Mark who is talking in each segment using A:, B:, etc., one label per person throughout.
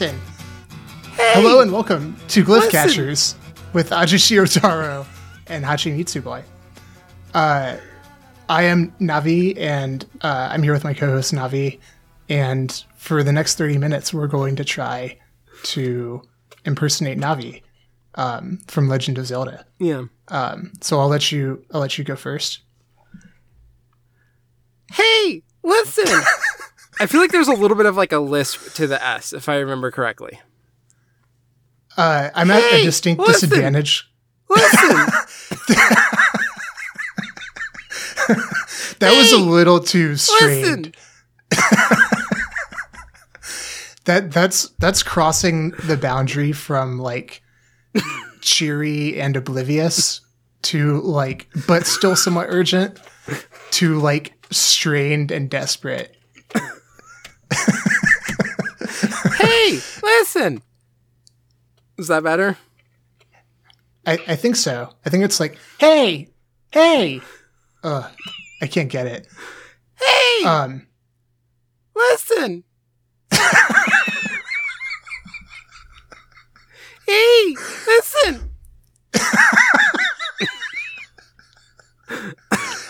A: listen.
B: Hey. Hello and welcome to Glyph Catchers with Ajishiro Taro and Hachimitsu Boy. Uh, I am Navi, and uh, I'm here with my co-host Navi. And for the next 30 minutes, we're going to try to impersonate Navi um, from Legend of Zelda.
A: Yeah.
B: Um, so I'll let you. I'll let you go first.
A: Hey, listen. I feel like there's a little bit of like a lisp to the S, if I remember correctly.
B: Uh, I'm at a distinct
A: listen.
B: disadvantage.
A: Listen.
B: That was a little too strained. that that's that's crossing the boundary from like cheery and oblivious to like but still somewhat urgent to like strained and desperate
A: Hey, listen. Is that better?
B: i, I think so i think it's like hey hey uh i can't get it
A: Hey,
B: um
A: listen. hey, listen.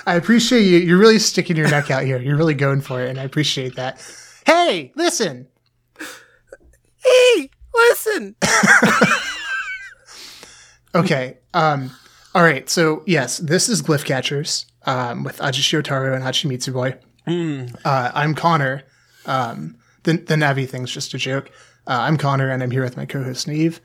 B: i appreciate you you're really sticking your neck out here you're really going for it and i appreciate that hey listen
A: Hey, listen.
B: Okay. Um, all right. So yes, this is Glyph Catchers um, with Ajishio Taro and Hachimitsu Boy. Uh, I'm Connor. Um, the the Navi thing's just a joke. Uh, I'm Connor, and I'm here with my co-host Niamh.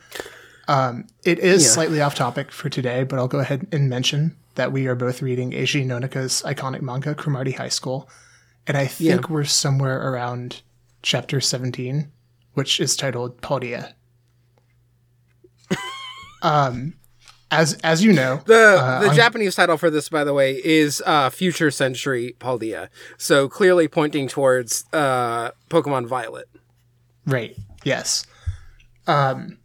B: Um, it is
A: Yeah.
B: slightly off topic for today, but I'll go ahead and mention that we are both reading Eiji Nonaka's iconic manga, Cromartie High School, and I think
A: Yeah.
B: we're somewhere around chapter 17, which is titled Paldea. um, as as you know,
A: The
B: uh,
A: the
B: I'm-
A: Japanese title for this, by the way, is uh, Future Century Paldea. So clearly pointing towards uh, Pokemon Violet.
B: Right. Yes. Um,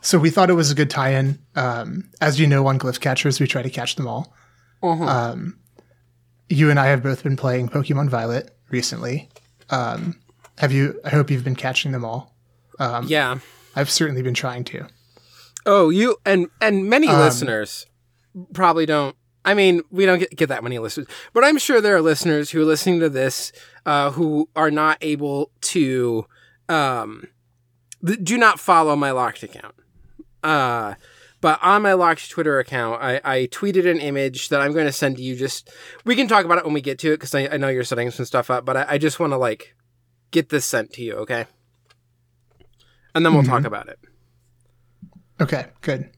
B: so we thought it was a good tie-in. Um, as you know, on Glyph Catchers, we try to catch them all. Um, you and I have both been playing Pokemon Violet recently. Um, have you? I hope you've been catching them all.
A: yeah.
B: I've certainly been trying to.
A: Oh, you and and many
B: Um,
A: listeners probably don't. I mean, we don't get, get that many listeners, but I'm sure there are listeners who are listening to this uh, who are not able to um, th- do not follow my locked account. Uh, but on my locked Twitter account, I, I tweeted an image that I'm going to send to you. Just we can talk about it when we get to it because I, I know you're setting some stuff up, but I, I just want to like get this sent to you, okay? And then we'll talk about it.
B: Okay. Good.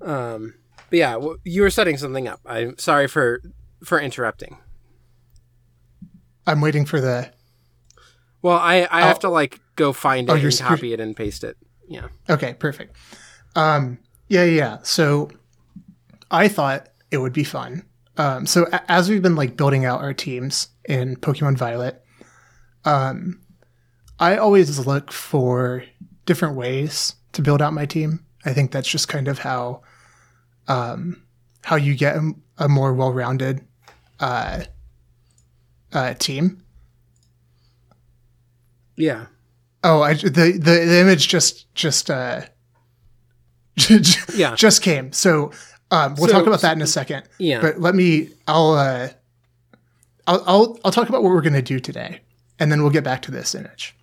A: Um, but yeah, w- you were setting something up. I'm sorry for for interrupting.
B: I'm waiting for the.
A: Well, I I have to like go find it
B: Oh,
A: and copy it and paste it. Yeah.
B: Okay. Perfect. Um, yeah. Yeah. So I thought it would be fun. Um, so a- as we've been like building out our teams in Pokemon Violet, um, I always look for different ways to build out my team. I think that's just kind of how, um, how you get a, a more well-rounded, uh, uh, team.
A: Yeah.
B: Oh, I, the, the the image just just uh,
A: Yeah.
B: just came. So um, we'll
A: So-
B: talk about that in a second.
A: Yeah.
B: But let me. I'll. Uh, I'll, I'll I'll talk about what we're going to do today, and then we'll get back to this image.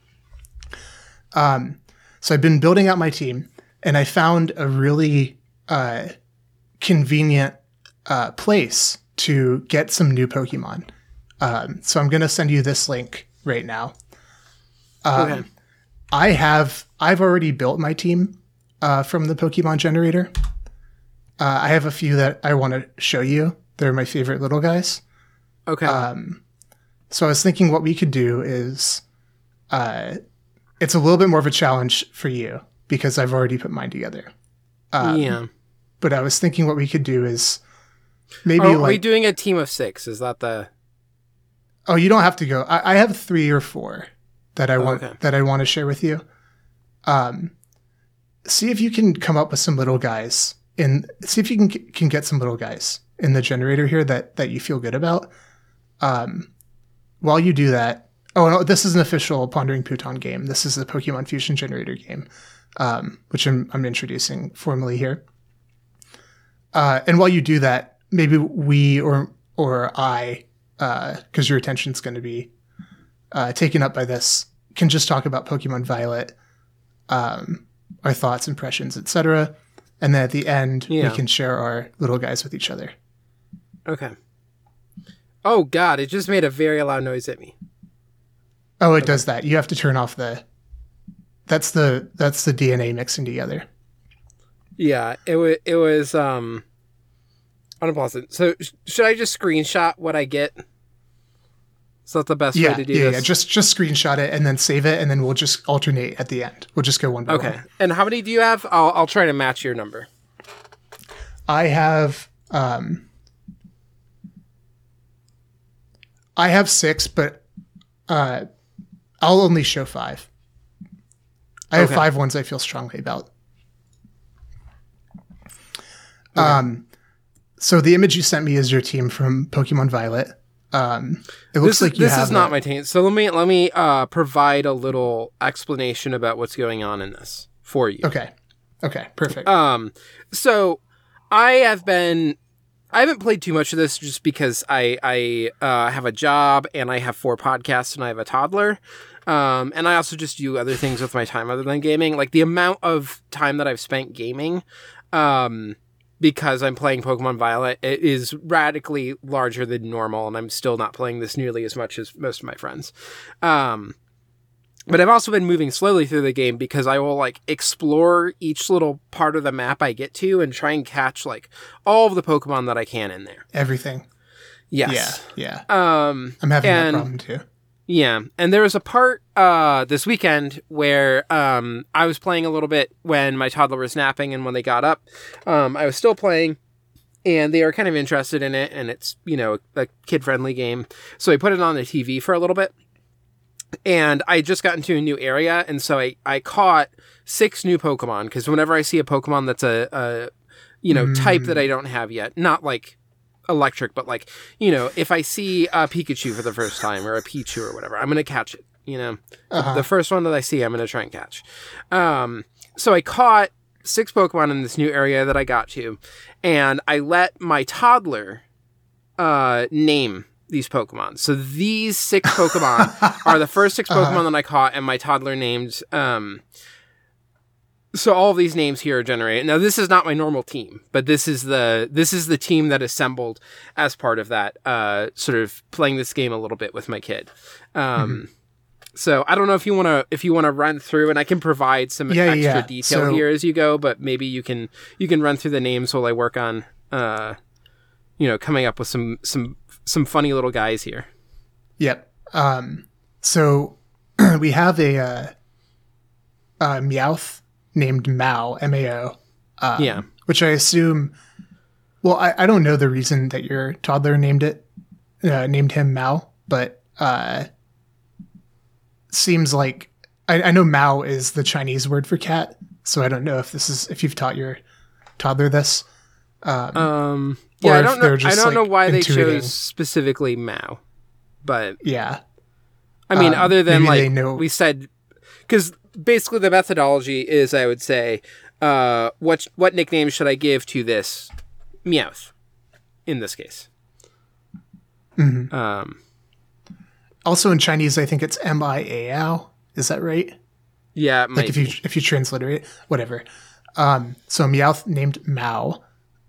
B: Um, so I've been building out my team, and I found a really uh, convenient uh, place to get some new Pokemon. Um, so I'm going to send you this link right now. Um,
A: Okay.
B: I have I've already built my team uh, from the Pokemon generator. Uh, I have a few that I want to show you. They're my favorite little guys.
A: Okay.
B: Um, so I was thinking what we could do is, uh, it's a little bit more of a challenge for you because I've already put mine together. Um,
A: yeah.
B: But I was thinking what we could do is maybe
A: Are, are we doing a team of six? Is that the?
B: oh you don't have to go. I, I have three or four that I want
A: okay.
B: that I want to share with you. Um, see if you can come up with some little guys and See if you can can get some little guys in the generator here that that you feel good about. Um, while you do that, Oh, no, this is an official Pondering Pootan game. This is the Pokemon Fusion Generator game, um, which I'm, I'm introducing formally here. Uh, and while you do that, maybe we or or I, because your attention's going to be uh, taken up by this, can just talk about Pokemon Violet, um, our thoughts, impressions, etc. And then at the end,
A: Yeah.
B: we can share our little guys with each other.
A: Okay. Oh God! It just made a very loud noise at me.
B: Oh, it does that. You have to turn off the. That's the that's the DNA mixing together.
A: Yeah, it was it was um unpleasant. So sh- should I just screenshot what I get? Is that the best
B: Yeah,
A: way to do
B: yeah,
A: this?
B: yeah. Just just screenshot it and then save it, and then we'll just alternate at the end. We'll just go one by
A: okay.
B: one. Okay.
A: And how many do you have? I'll I'll try to match your number.
B: I have um. I have six, but uh, I'll only show five. I have five ones I feel strongly about. Okay. Um, so the image you sent me is your team from Pokemon Violet. Um, it looks
A: This
B: like
A: this is not
B: a-
A: my team. So let me let me uh provide a little explanation about what's going on in this for you.
B: Okay. Okay. Perfect.
A: Um, so I have been, I haven't played too much of this just because I I uh, have a job and I have four podcasts and I have a toddler. Um, and I also just do other things with my time other than gaming. Like the amount of time that I've spent gaming, um, because I'm playing Pokemon Violet, it is radically larger than normal, and I'm still not playing this nearly as much as most of my friends. Um, but I've also been moving slowly through the game because I will like explore each little part of the map I get to and try and catch like all of the Pokemon that I can in there.
B: Everything.
A: Yes.
B: Yeah. Yeah.
A: Um
B: I'm having
A: and-
B: that problem too.
A: Yeah, and there was a part uh, this weekend where um, I was playing a little bit when my toddler was napping, and when they got up, um, I was still playing, and they are kind of interested in it, and it's you know a kid friendly game, so I put it on the TV for a little bit, and I just got into a new area, and so I I caught six new Pokemon because whenever I see a Pokemon that's a, a you know type that I don't have yet, not like electric, but like you know, if I see a Pikachu for the first time or a Pichu or whatever, I'm gonna catch it. You know,
B: Uh-huh.
A: the first one that I see, I'm gonna try and catch. Um, so I caught six Pokemon in this new area that I got to, and I let my toddler uh, name these Pokemon. So these six Pokemon are the first 6 Pokemon that I caught, and my toddler named. Um, so all of these names here are generated. Now this is not my normal team, but this is the this is the team that assembled as part of that. Uh, sort of playing this game a little bit with my kid. Um, So I don't know if you want to if you want to run through, and I can provide some
B: Yeah,
A: extra
B: yeah.
A: detail
B: So-
A: here as you go. But maybe you can you can run through the names while I work on, uh, you know, coming up with some some some funny little guys here.
B: Yep. Um, so we have a uh, uh, Meowth named Mao, M A O, um,
A: yeah.
B: which I assume. Well, I, I don't know the reason that your toddler named it, uh, named him Mao, but uh, seems like I, I know Mao is the Chinese word for cat, so I don't know if this is if you've taught your toddler this.
A: Um,
B: Or
A: yeah, I don't know. I don't know
B: like,
A: why they chose specifically Mao, but
B: Yeah,
A: I mean,
B: Um,
A: other than like
B: know-
A: we said, because basically the methodology is, I would say, uh, what what nickname should I give to this Meowth? In this case,
B: Mm-hmm.
A: um,
B: Also in Chinese, I think it's M I A L. Is that right?
A: yeah,
B: Like if you
A: be.
B: if you transliterate, whatever. Um, so Meowth named Mao,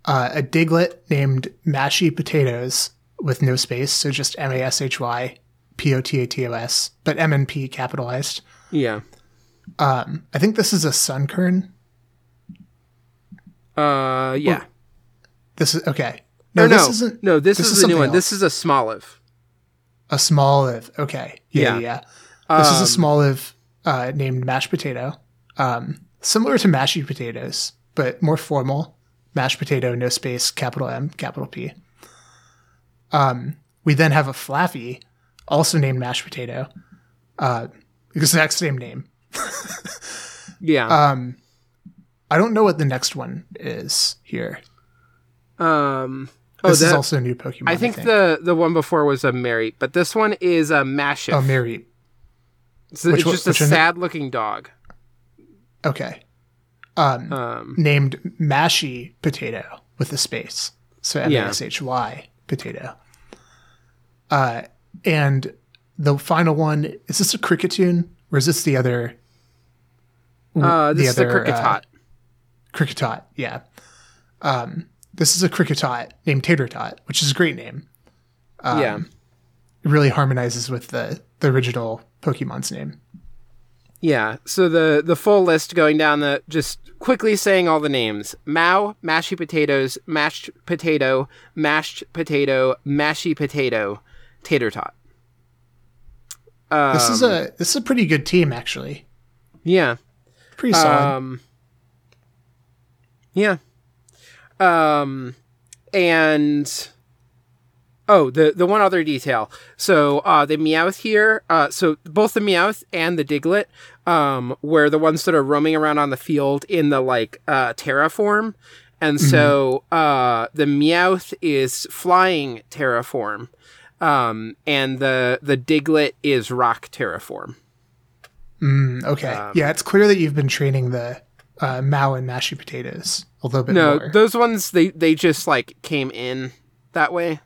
B: uh, a Diglett named Mashy Potatoes with no space, so just M A S H Y P O T A T O S, but M and P capitalized.
A: yeah.
B: Um, I think this is a Sunkern.
A: Uh, yeah.
B: This is okay.
A: No,
B: No,
A: no,
B: this isn't.
A: no. This,
B: this
A: is,
B: is
A: the new one. This is a Smoliv.
B: A Smoliv. Okay. Yeah,
A: Yeah.
B: yeah. This is
A: Um,
B: a small live uh, named mashed potato. Um, similar to mashy potatoes, but more formal. Mashed potato, no space, capital M, capital P. Um, we then have a Flaaffy, also named mashed potato. Uh, exact same name.
A: Yeah.
B: Um, I don't know what the next one is here.
A: um. Oh,
B: This is also a new Pokemon.
A: I think, the the one before was a Mary, but this one is a Maschiff.
B: oh Mary.
A: It's, it's
B: Which one-
A: just a
B: which one-
A: sad looking dog.
B: Okay. Um,
A: Um,
B: named Mashy Potato with a space. So M A. S H Y Potato. Uh, and the final one is this a Kricketune or is this the other?
A: Uh, this is the
B: other,
A: cricket
B: uh,
A: tot.
B: Yeah. Um, this is a Kricketot named Tater Tot, which is a great name.
A: yeah.
B: It really harmonizes with the the original Pokemon's name.
A: Yeah. So the the full list going down the just quickly saying all the names: Mao, mashy potatoes, mashed potato, mashed potato, mashy potato, tater tot. Um,
B: This is a this is a pretty good team actually.
A: yeah.
B: Pretty solid.
A: Um, yeah. Um, and oh, the the one other detail. So uh, the Meowth here. Uh, so both the Meowth and the Diglett, um, were the ones that are roaming around on the field in the like uh, terraform. And so uh, the Meowth is flying terraform, um, and the the Diglett is rock terraform.
B: Mm, okay.
A: um,
B: yeah, it's clear that you've been training the uh, Mao and mashy potatoes a little bit
A: No,
B: more.
A: those ones they they just like came in that way.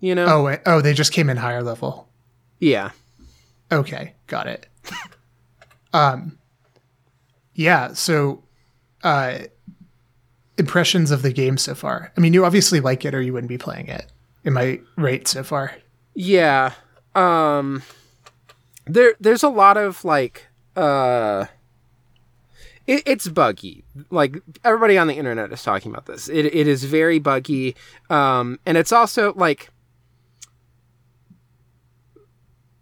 A: You know?
B: oh, wait, oh, they just came in higher level.
A: Yeah.
B: Okay, got it. um, yeah. So, uh, impressions of the game so far. I mean, you obviously like it, or you wouldn't be playing it. Am I right so far?
A: Yeah. Um there there's a lot of like uh it, it's buggy. Like everybody on the internet is talking about this. It it is very buggy. Um and it's also like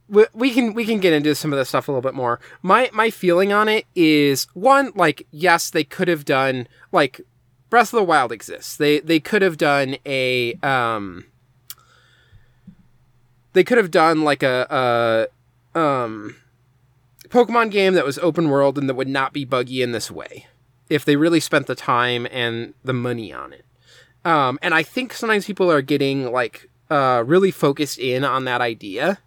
A: we, we can we can get into some of this stuff a little bit more. My my feeling on it is one like yes they could have done like Breath of the Wild exists. They they could have done a um they could have done like a, a um Pokemon game that was open world and that would not be buggy in this way if they really spent the time and the money on it. Um, and I think sometimes people are getting like uh, really focused in on that idea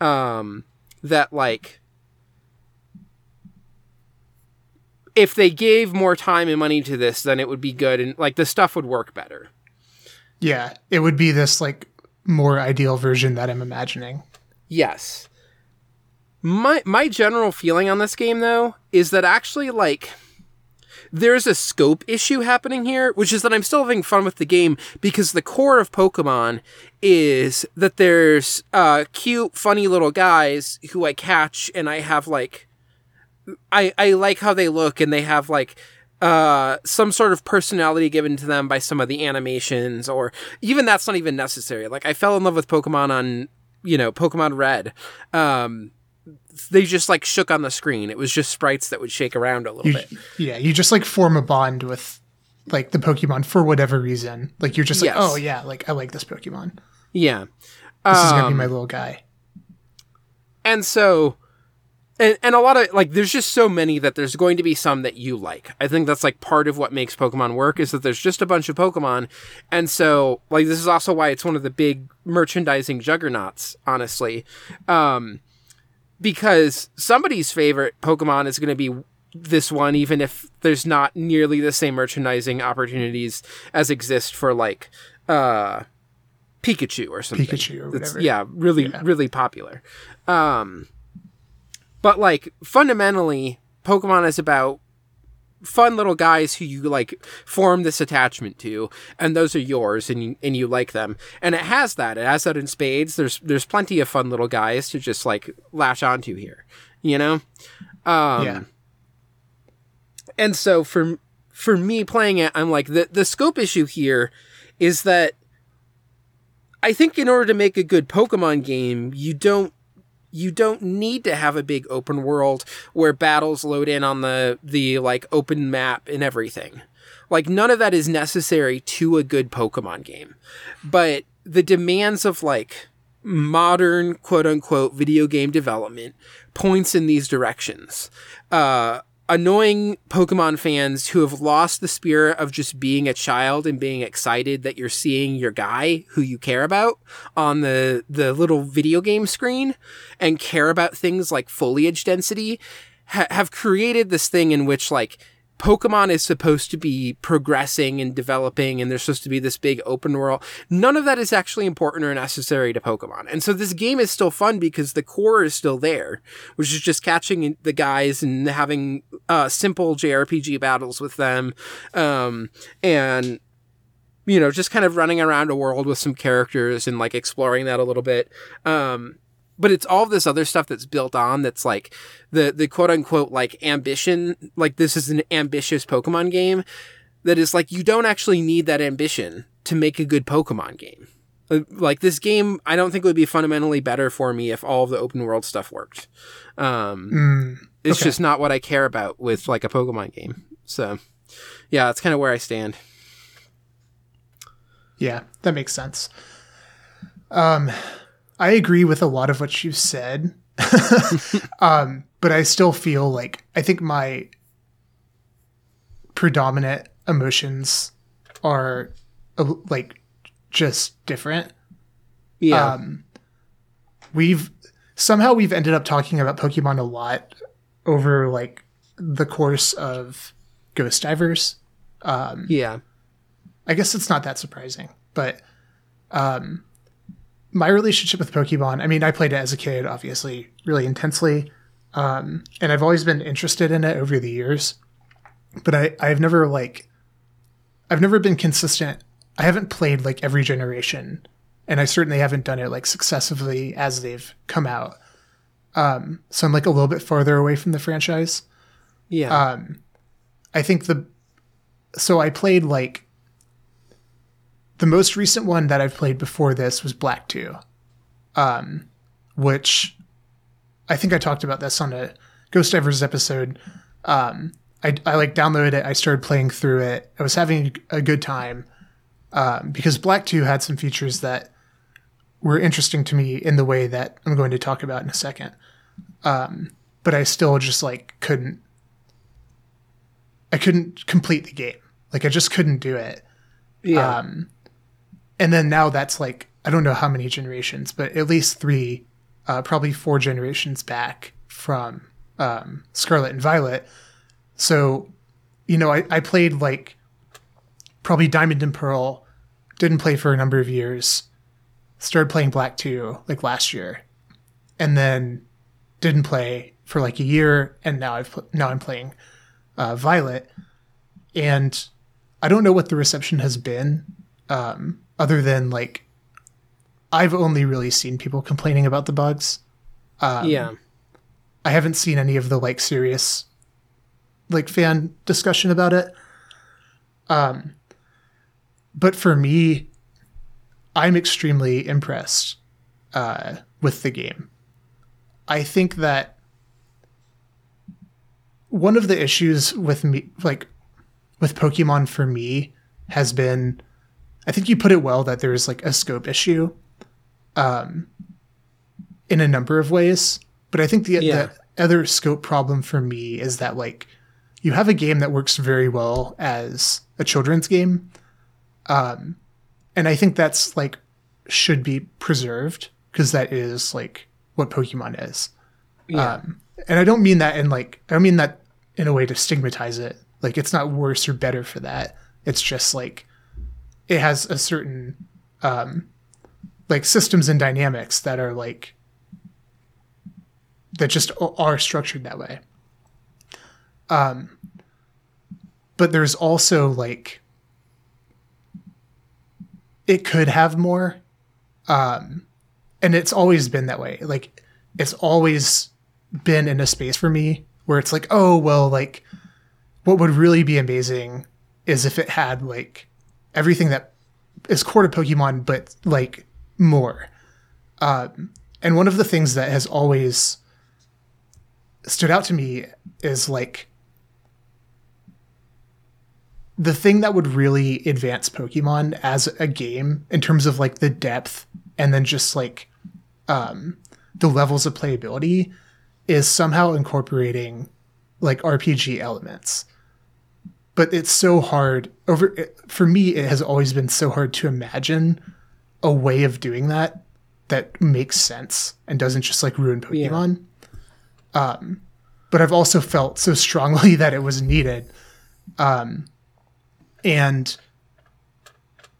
A: um, that like if they gave more time and money to this, then it would be good and like the stuff would work better.
B: Yeah, it would be this like more ideal version that I'm imagining.
A: Yes. My my general feeling on this game though is that actually like there's a scope issue happening here, which is that I'm still having fun with the game because the core of Pokemon is that there's uh cute, funny little guys who I catch and I have like I I like how they look and they have like uh some sort of personality given to them by some of the animations or even that's not even necessary. Like I fell in love with Pokemon on, you know, Pokemon Red. Um they just like shook on the screen. It was just sprites that would shake around a little
B: You,
A: bit.
B: yeah, you just like form a bond with like the Pokemon for whatever reason. Like you're just like,
A: Yes.
B: oh yeah, like I like this Pokemon.
A: Yeah.
B: This is gonna
A: Um,
B: be my little guy.
A: and so and, and a lot of like there's just so many that there's going to be some that you like i think that's like part of what makes pokemon work is that there's just a bunch of pokemon and so like this is also why it's one of the big merchandising juggernauts honestly um because somebody's favorite pokemon is going to be this one even if there's not nearly the same merchandising opportunities as exist for like uh pikachu or something.
B: Pikachu or whatever.
A: yeah really really popular. Um but like fundamentally pokemon is about fun little guys who you like form this attachment to and those are yours and you, and you like them. And it has that. It has that in spades. There's there's plenty of fun little guys to just like latch onto here you know? Um
B: yeah.
A: and so for for me playing it, I'm like the the scope issue here is that I think in order to make a good Pokemon game, you don't you don't need to have a big open world where battles load in on the the like open map and everything. Like none of that is necessary to a good Pokemon game. But the demands of like modern quote unquote video game development points in these directions. Uh annoying Pokemon fans who have lost the spirit of just being a child and being excited that you're seeing your guy who you care about on the the little video game screen and care about things like foliage density ha- have created this thing in which like Pokemon is supposed to be progressing and developing, and there's supposed to be this big open world. None of that is actually important or necessary to Pokemon. And so this game is still fun because the core is still there, which is just catching the guys and having uh, simple JRPG battles with them. Um, and you know, just kind of running around a world with some characters and like exploring that a little bit. Um, but it's all this other stuff that's built on that's like the the quote unquote like ambition like this is an ambitious pokemon game that is like you don't actually need that ambition to make a good pokemon game. Uh, like this game i don't think would be fundamentally better for me if all of the open world stuff worked. Um
B: Mm,
A: it's just not what i care about with like a pokemon game. So yeah that's kind of where i stand.
B: Yeah, that makes sense. Um, I agree with a lot of what you said. um, but I still feel like I think my predominant emotions are uh, like just different.
A: yeah
B: Um, we've somehow we've ended up talking about Pokemon a lot over like the course of Ghost Divers. Um,
A: yeah
B: I guess it's not that surprising, but um, my relationship with Pokemon, I mean, I played it as a kid, obviously, really intensely. Um, and I've always been interested in it over the years, but I, I've never like, I've never been consistent. I haven't played like every generation, and I certainly haven't done it like successively as they've come out. Um, so I'm like a little bit farther away from the franchise.
A: yeah
B: Um, I think the so I played like the most recent one that I've played before this was Black Two, um, which I think I talked about this on a Ghost Divers episode. Um, I, I like downloaded it. I started playing through it. I was having a good time um, because Black Two had some features that were interesting to me in the way that I'm going to talk about in a second. Um, but I still just like couldn't I couldn't complete the game. Like I just couldn't do it.
A: yeah
B: Um, and then now that's like I don't know how many generations, but at least three, uh, probably four generations back from um, Scarlet and Violet. So, you know, I, I played like probably Diamond and Pearl, didn't play for a number of years, started playing Black 2 like last year, and then didn't play for like a year, and now I've now I'm playing uh, Violet, and I don't know what the reception has been, um, other than like I've only really seen people complaining about the bugs. Um,
A: yeah
B: I haven't seen any of the like serious like fan discussion about it. Um but for me I'm extremely impressed uh with the game. I think that one of the issues with me like with Pokemon for me has been I think you put it well that there's like a scope issue um in a number of ways. But I think the,
A: Yeah.
B: the other scope problem for me is that like you have a game that works very well as a children's game. Um, and I think that's like should be preserved because that is like what Pokemon is.
A: yeah
B: Um, and I don't mean that in like I don't mean that in a way to stigmatize it. Like it's not worse or better for that. It's just like it has a certain um like systems and dynamics that are like that just are structured that way. Um but there's also like it could have more um and it's always been that way. Like it's always been in a space for me where it's like, oh well, like what would really be amazing is if it had like everything that is core to Pokemon, but like more. Um, and one of the things that has always stood out to me is like the thing that would really advance Pokemon as a game in terms of like the depth and then just like um, the levels of playability is somehow incorporating like RPG elements. But it's so hard over for me it has always been so hard to imagine a way of doing that that makes sense and doesn't just like ruin Pokemon. Um but I've also felt so strongly that it was needed. Um and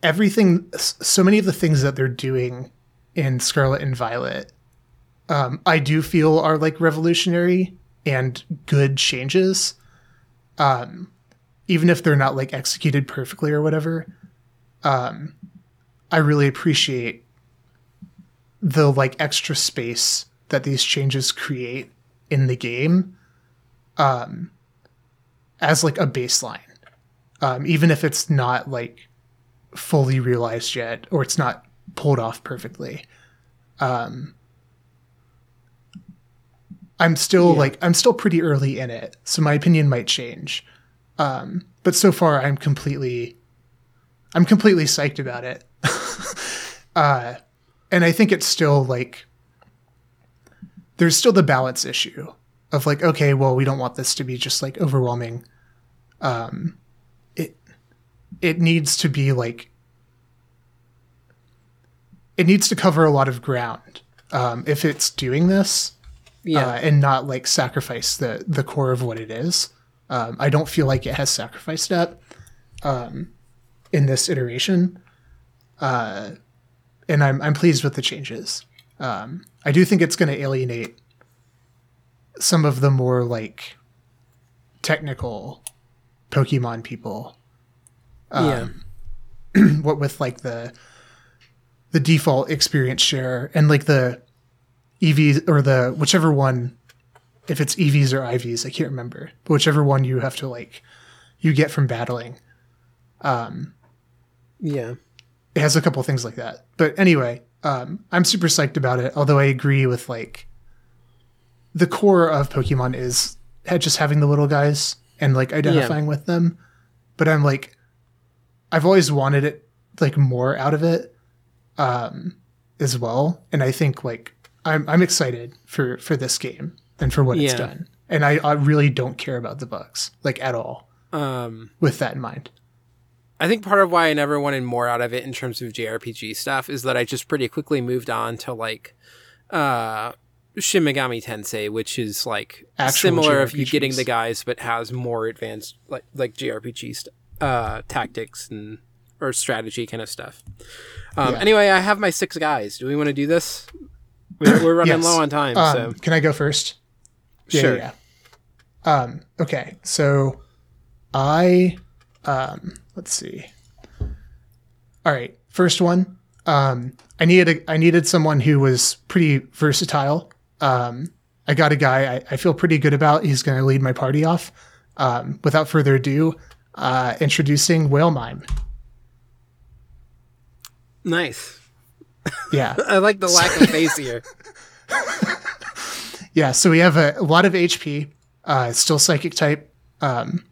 B: everything so many of the things that they're doing in Scarlet and Violet um, I do feel are like revolutionary and good changes. Um, even if they're not like executed perfectly or whatever. Um, I really appreciate the like extra space that these changes create in the game um, as like a baseline. Um, even if it's not like fully realized yet or it's not pulled off perfectly. Um, I'm still
A: Yeah.
B: like I'm still pretty early in it, so my opinion might change. Um, but so far, I'm completely, I'm completely psyched about it. uh, and I think it's still like there's still the balance issue of like, okay, well, we don't want this to be just like overwhelming. Um, it it needs to be like it needs to cover a lot of ground. Um, if it's doing this,
A: Yeah.
B: uh, and not like sacrifice the the core of what it is. Um, I don't feel like it has sacrificed that um, in this iteration, uh, and I'm I'm pleased with the changes. Um, I do think it's going to alienate some of the more like technical Pokemon people.
A: yeah.
B: What with like the the default experience share and like the EVs or the whichever one, if it's EVs or IVs, I can't remember, but whichever one you have to like, you get from battling.
A: Um, Yeah.
B: It has a couple things like that. But anyway, um, I'm super psyched about it. Although I agree with like, the core of Pokemon is just having the little guys and like identifying with them. But I'm like, I've always wanted it like more out of it, um, as well. And I think like I'm I'm excited for for this game and for what it's done. And I, I really don't care about the bugs like at all
A: Um,
B: with that in mind.
A: I think part of why I never wanted more out of it in terms of JRPG stuff is that I just pretty quickly moved on to like uh Shin Megami Tensei, which is like
B: Actual
A: similar if you're getting the guys, but has more advanced like like JRPG st- uh tactics and or strategy kind of stuff. Um,
B: Yeah.
A: Anyway, I have my six guys. Do we want to do this? We're, we're running
B: Yes.
A: low on time,
B: Um,
A: so
B: Can I go first?
A: Sure.
B: Yeah, yeah. Um, okay, so I um, let's see. All right, first one. Um, I needed a, I needed someone who was pretty versatile. Um, I got a guy I, I feel pretty good about. He's going to lead my party off. Um, without further ado, uh, introducing Wailmime.
A: nice.
B: Yeah.
A: I like the lack of face here.
B: Yeah, so we have a, a lot of HP, uh, still psychic type. Um,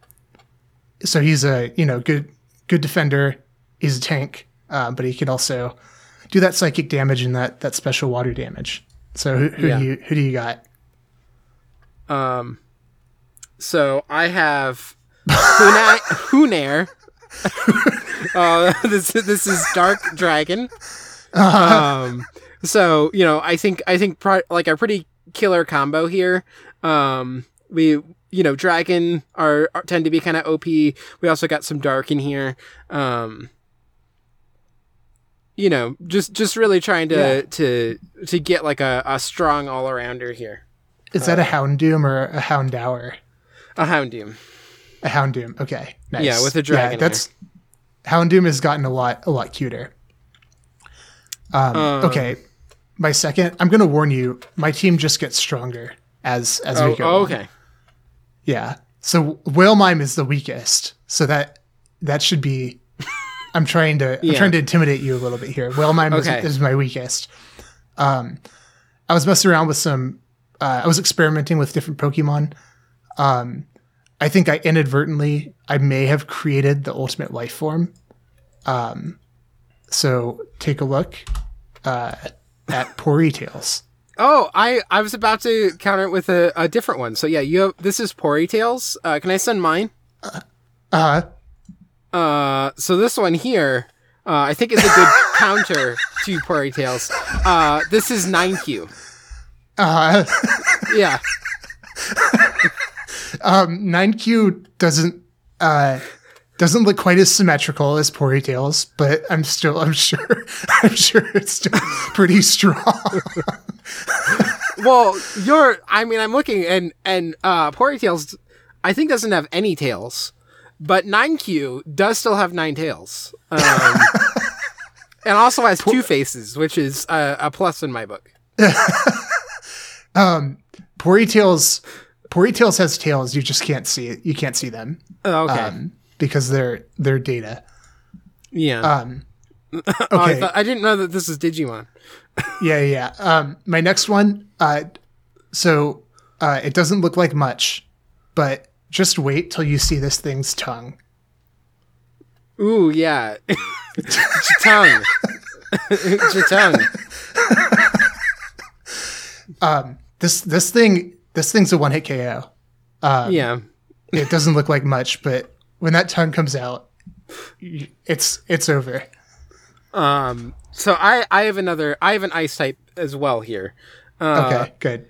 B: so he's a you know good good defender. He's a tank, uh, but he can also do that psychic damage and that that special water damage. So who, who
A: Yeah.
B: do you who do you got?
A: Um, so I have Huna- Hounnair. uh, this this is Dark Dragon. Um, so you know, I think I think pro- like a pretty killer combo here. Um, we you know, Dragon are, are tend to be kind of OP. We also got some Dark in here. Um. You know, just just really trying to
B: Yeah.
A: to to get like a, a strong all arounder here.
B: Is that a Houndoom or a hound Houndour?
A: A Houndoom.
B: A Houndoom. Okay, nice.
A: Yeah, with a dragon in
B: that's Houndoom has gotten a lot a lot cuter. Um,
A: Um,
B: okay, my second. I'm going to warn you. My team just gets stronger as as we
A: Oh,
B: go.
A: oh,
B: on.
A: okay.
B: Yeah. So Wailmime is the weakest. So that that should be. I'm trying to
A: yeah.
B: I'm trying to intimidate you a little bit here. Wailmime
A: Okay.
B: is, is my weakest. Um, I was messing around with some. Uh, I was experimenting with different Pokemon. Um, I think I inadvertently I may have created the ultimate life form. Um, so take a look uh, at Porytales.
A: Oh, I I was about to counter it with a, a different one. So yeah, you have this is Porytales. Uh, can I send mine?
B: Uh,
A: Uh, so this one here, uh, I think is a good counter to Porytales. Uh, this is Ninekyu.
B: uh,
A: Yeah.
B: um, Ninekyu doesn't uh, doesn't look quite as symmetrical as Porytales, but I'm still I'm sure I'm sure it's still pretty strong.
A: Well, you're. I mean, I'm looking and and uh, Porytales, I think doesn't have any tails, but Ninekyu does still have nine tails. Um, and also has two faces, which is a, a plus in my book.
B: Porytales Porytales has tails, you just can't see it. You can't see them
A: Oh, okay.
B: um, because they're they're data.
A: yeah.
B: Um,
A: Oh, I,
B: okay.
A: thought, I didn't know that this is Digimon.
B: Yeah, yeah. Um, my next one. Uh, so uh, it doesn't look like much, but just wait till you see this thing's tongue.
A: Ooh, yeah. Tongue. tongue.
B: This this thing this thing's a one hit KO.
A: Yeah.
B: It doesn't look like much, but when that tongue comes out, it's it's over.
A: Um. So I I have another I have an ice type as well here. Uh,
B: Okay, good.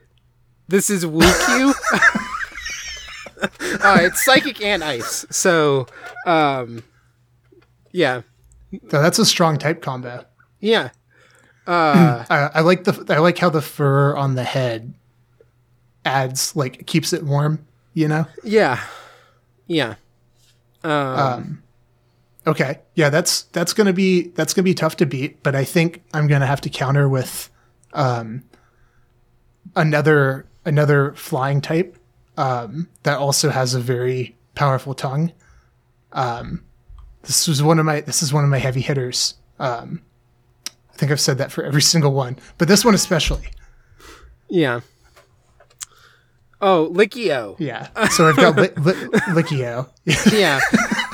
A: This is Woocue. uh, it's psychic and ice. So, um, yeah,
B: So that's a strong type combo.
A: yeah. Uh,
B: I, I like the I like how the fur on the head adds like keeps it warm. You know.
A: yeah, yeah. Um,
B: Okay. Yeah, that's that's gonna be that's gonna be tough to beat, but I think I'm gonna have to counter with um another another flying type um that also has a very powerful tongue. Um this was one of my this is one of my heavy hitters. Um I think I've said that for every single one, but this one especially.
A: yeah. Oh, Licki-Oh.
B: Yeah. So I've got li- li- Licki-Oh.
A: Yeah.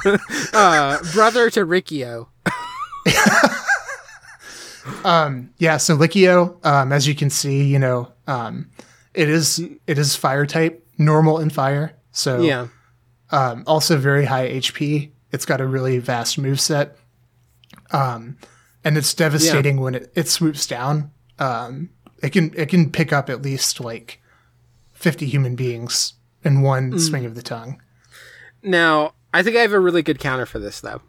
A: uh, brother to Rikio.
B: Yeah, so Licki-Oh, um, as you can see, you know, um, it is it is fire type, normal in fire. So
A: Yeah.
B: um, also very high HP. It's got a really vast move set. Um, and it's devastating when it, it swoops down. Um, it can it can pick up at least like fifty human beings in one swing of the tongue.
A: Now, I think I have a really good counter for this though.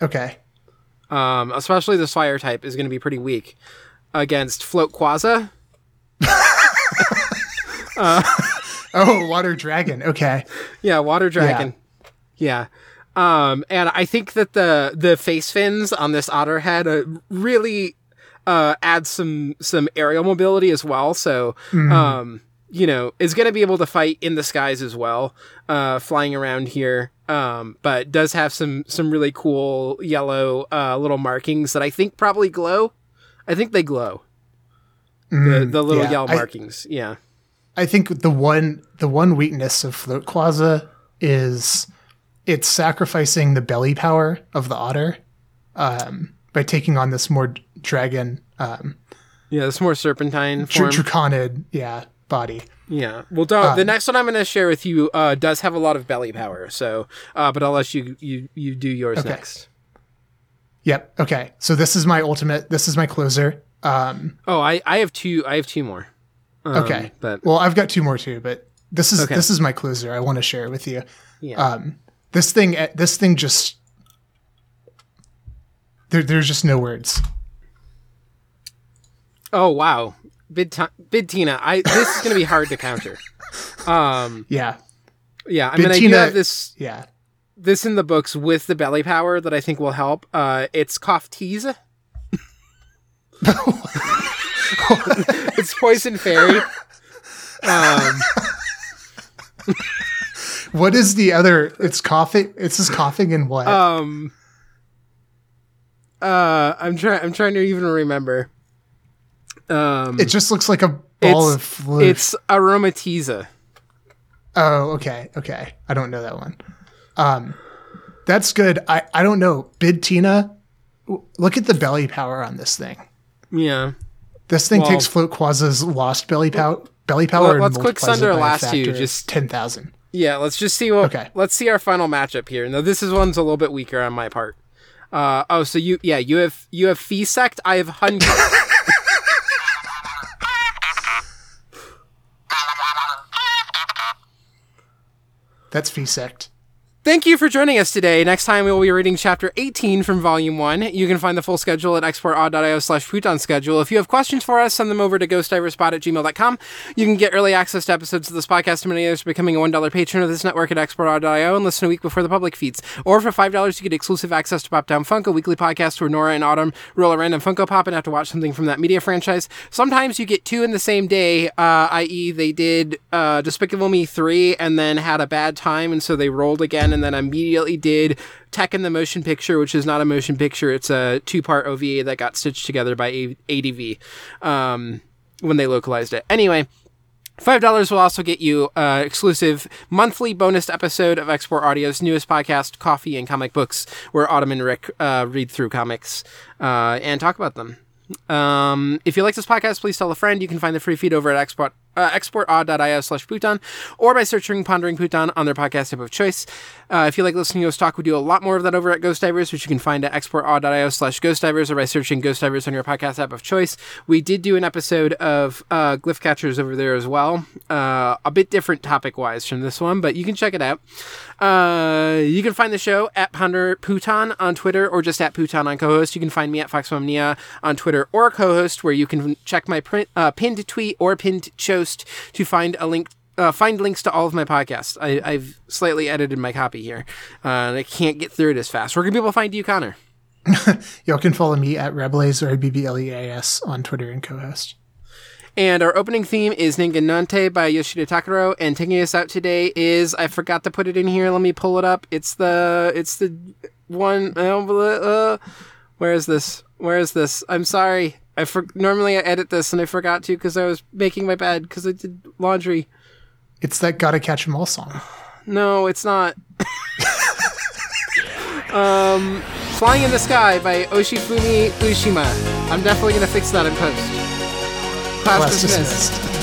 B: Okay.
A: Um, especially this fire type is going to be pretty weak against Floatquaza.
B: Oh, water dragon. Okay.
A: Yeah, water dragon. Yeah. Um, and I think that the the face fins on this otter head uh, really uh, adds some some aerial mobility as well. So, um, you know, is going to be able to fight in the skies as well, uh, flying around here. Um, but does have some some really cool yellow uh, little markings that I think probably glow. I think they glow. the the little
B: yeah.
A: yellow
B: I-
A: markings. yeah.
B: I think the one the one weakness of Floatquaza is it's sacrificing the belly power of the otter um, by taking on this more dragon um,
A: Yeah, this more serpentine form.
B: draconid yeah body.
A: Yeah. Well, don't, the next one I'm going to share with you uh, does have a lot of belly power. So, uh, but I'll let you you you do yours next.
B: Yep. Okay. So this is my ultimate. This is my closer. Um,
A: Oh, I I have two. I have two more. Um,
B: okay.
A: But
B: well, I've got two more too, but this is
A: Okay.
B: this is my closer. I want to share with you.
A: yeah.
B: Um, this thing. This thing just. There, there's just no words.
A: oh wow. Bid Ti- Bidtina. I this is going to be hard to counter. Um.
B: Yeah.
A: Yeah. I mean, I do have this
B: Yeah.
A: this in the books with the belly power that I think will help. Uh, it's Koftisse. it's poison fairy. Um.
B: What is the other? It's coughing. It's just coughing and what?
A: Um. Uh, I'm trying. I'm trying to even remember. Um,
B: it just looks like a ball
A: it's-
B: of fluid.
A: it's Aromatisse.
B: oh, okay, okay. I don't know that one. Um, that's good. I I don't know. Bidtina, look at the belly power on this thing.
A: Yeah.
B: This thing
A: Well-
B: takes Floatquaza's lost belly power, belly power,
A: Let-
B: and
A: let's quick Sunder
B: it by a
A: last two, just-
B: ten thousand.
A: Yeah, let's just see what.
B: Okay.
A: Let's see our final matchup here. Now this is one's a little bit weaker on my part. Uh, oh, so you yeah you have you have Feesect. I have Hunter.
B: That's V Sect.
A: Thank you for joining us today. Next time we will be reading chapter 18 from volume 1. You can find the full schedule at exportaud.io slash schedule. If you have questions for us, send them over to ghostdiverspot at gmail.com. You can get early access to episodes of this podcast and many others by becoming a $1 patron of this network at exportaud.io and listen a week before the public feeds. Or for $5, you get exclusive access to Pop Down Funko, a weekly podcast where Nora and Autumn roll a random Funko Pop and have to watch something from that media franchise. Sometimes you get two in the same day, uh, i.e., they did uh, Despicable Me 3 and then had a bad time, and so they rolled again and then immediately did Tekken the Motion Picture, which is not a motion picture, it's a two part OVA that got stitched together by ADV um, when they localized it. Anyway. Five dollars will also get you uh, exclusive monthly bonus episode of Export Audio's newest podcast, Coffee and Comic Books, where Autumn and Rick uh, read through comics uh, and talk about them. Um, if you like this podcast, please tell a friend. You can find the free feed over at export uh, exportaud.io slash Pootan or by searching Pondering Pootan on their podcast app of choice. Uh, if you like listening to us talk, we do a lot more of that over at Ghost Divers, which you can find at exportaud.io slash Ghost Divers or by searching Ghost Divers on your podcast app of choice. We did do an episode of uh, Glyph Catchers over there as well. Uh, a bit different topic wise from this one, but you can check it out. Uh, you can find the show at Ponder Pootan on Twitter or just at Pootan on co-host. You can find me at Foxmomnia on Twitter or co-host, where you can check my print, uh, pinned tweet or pinned choast to find a link. Uh, find links to all of my podcasts. I, I've slightly edited my copy here, uh, and I can't get through it as fast. Where can people find you, Connor?
B: Y'all can follow me at rabbleais or BBLEAS on Twitter and co-host.
A: And our opening theme is Ningen nante by Yoshida Takuro. And taking us out today is I forgot to put it in here. Let me pull it up. It's the it's the one. Uh, where is this? Where is this? I'm sorry. I for, normally I edit this and I forgot to because I was making my bed because I did laundry.
B: It's that "Gotta Catch 'Em All" song.
A: No, it's not. um, Flying in the Sky by Yoshifumi Ushima. I'm definitely gonna fix that in post. Class,
B: Class
A: dismissed.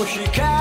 C: pussycat.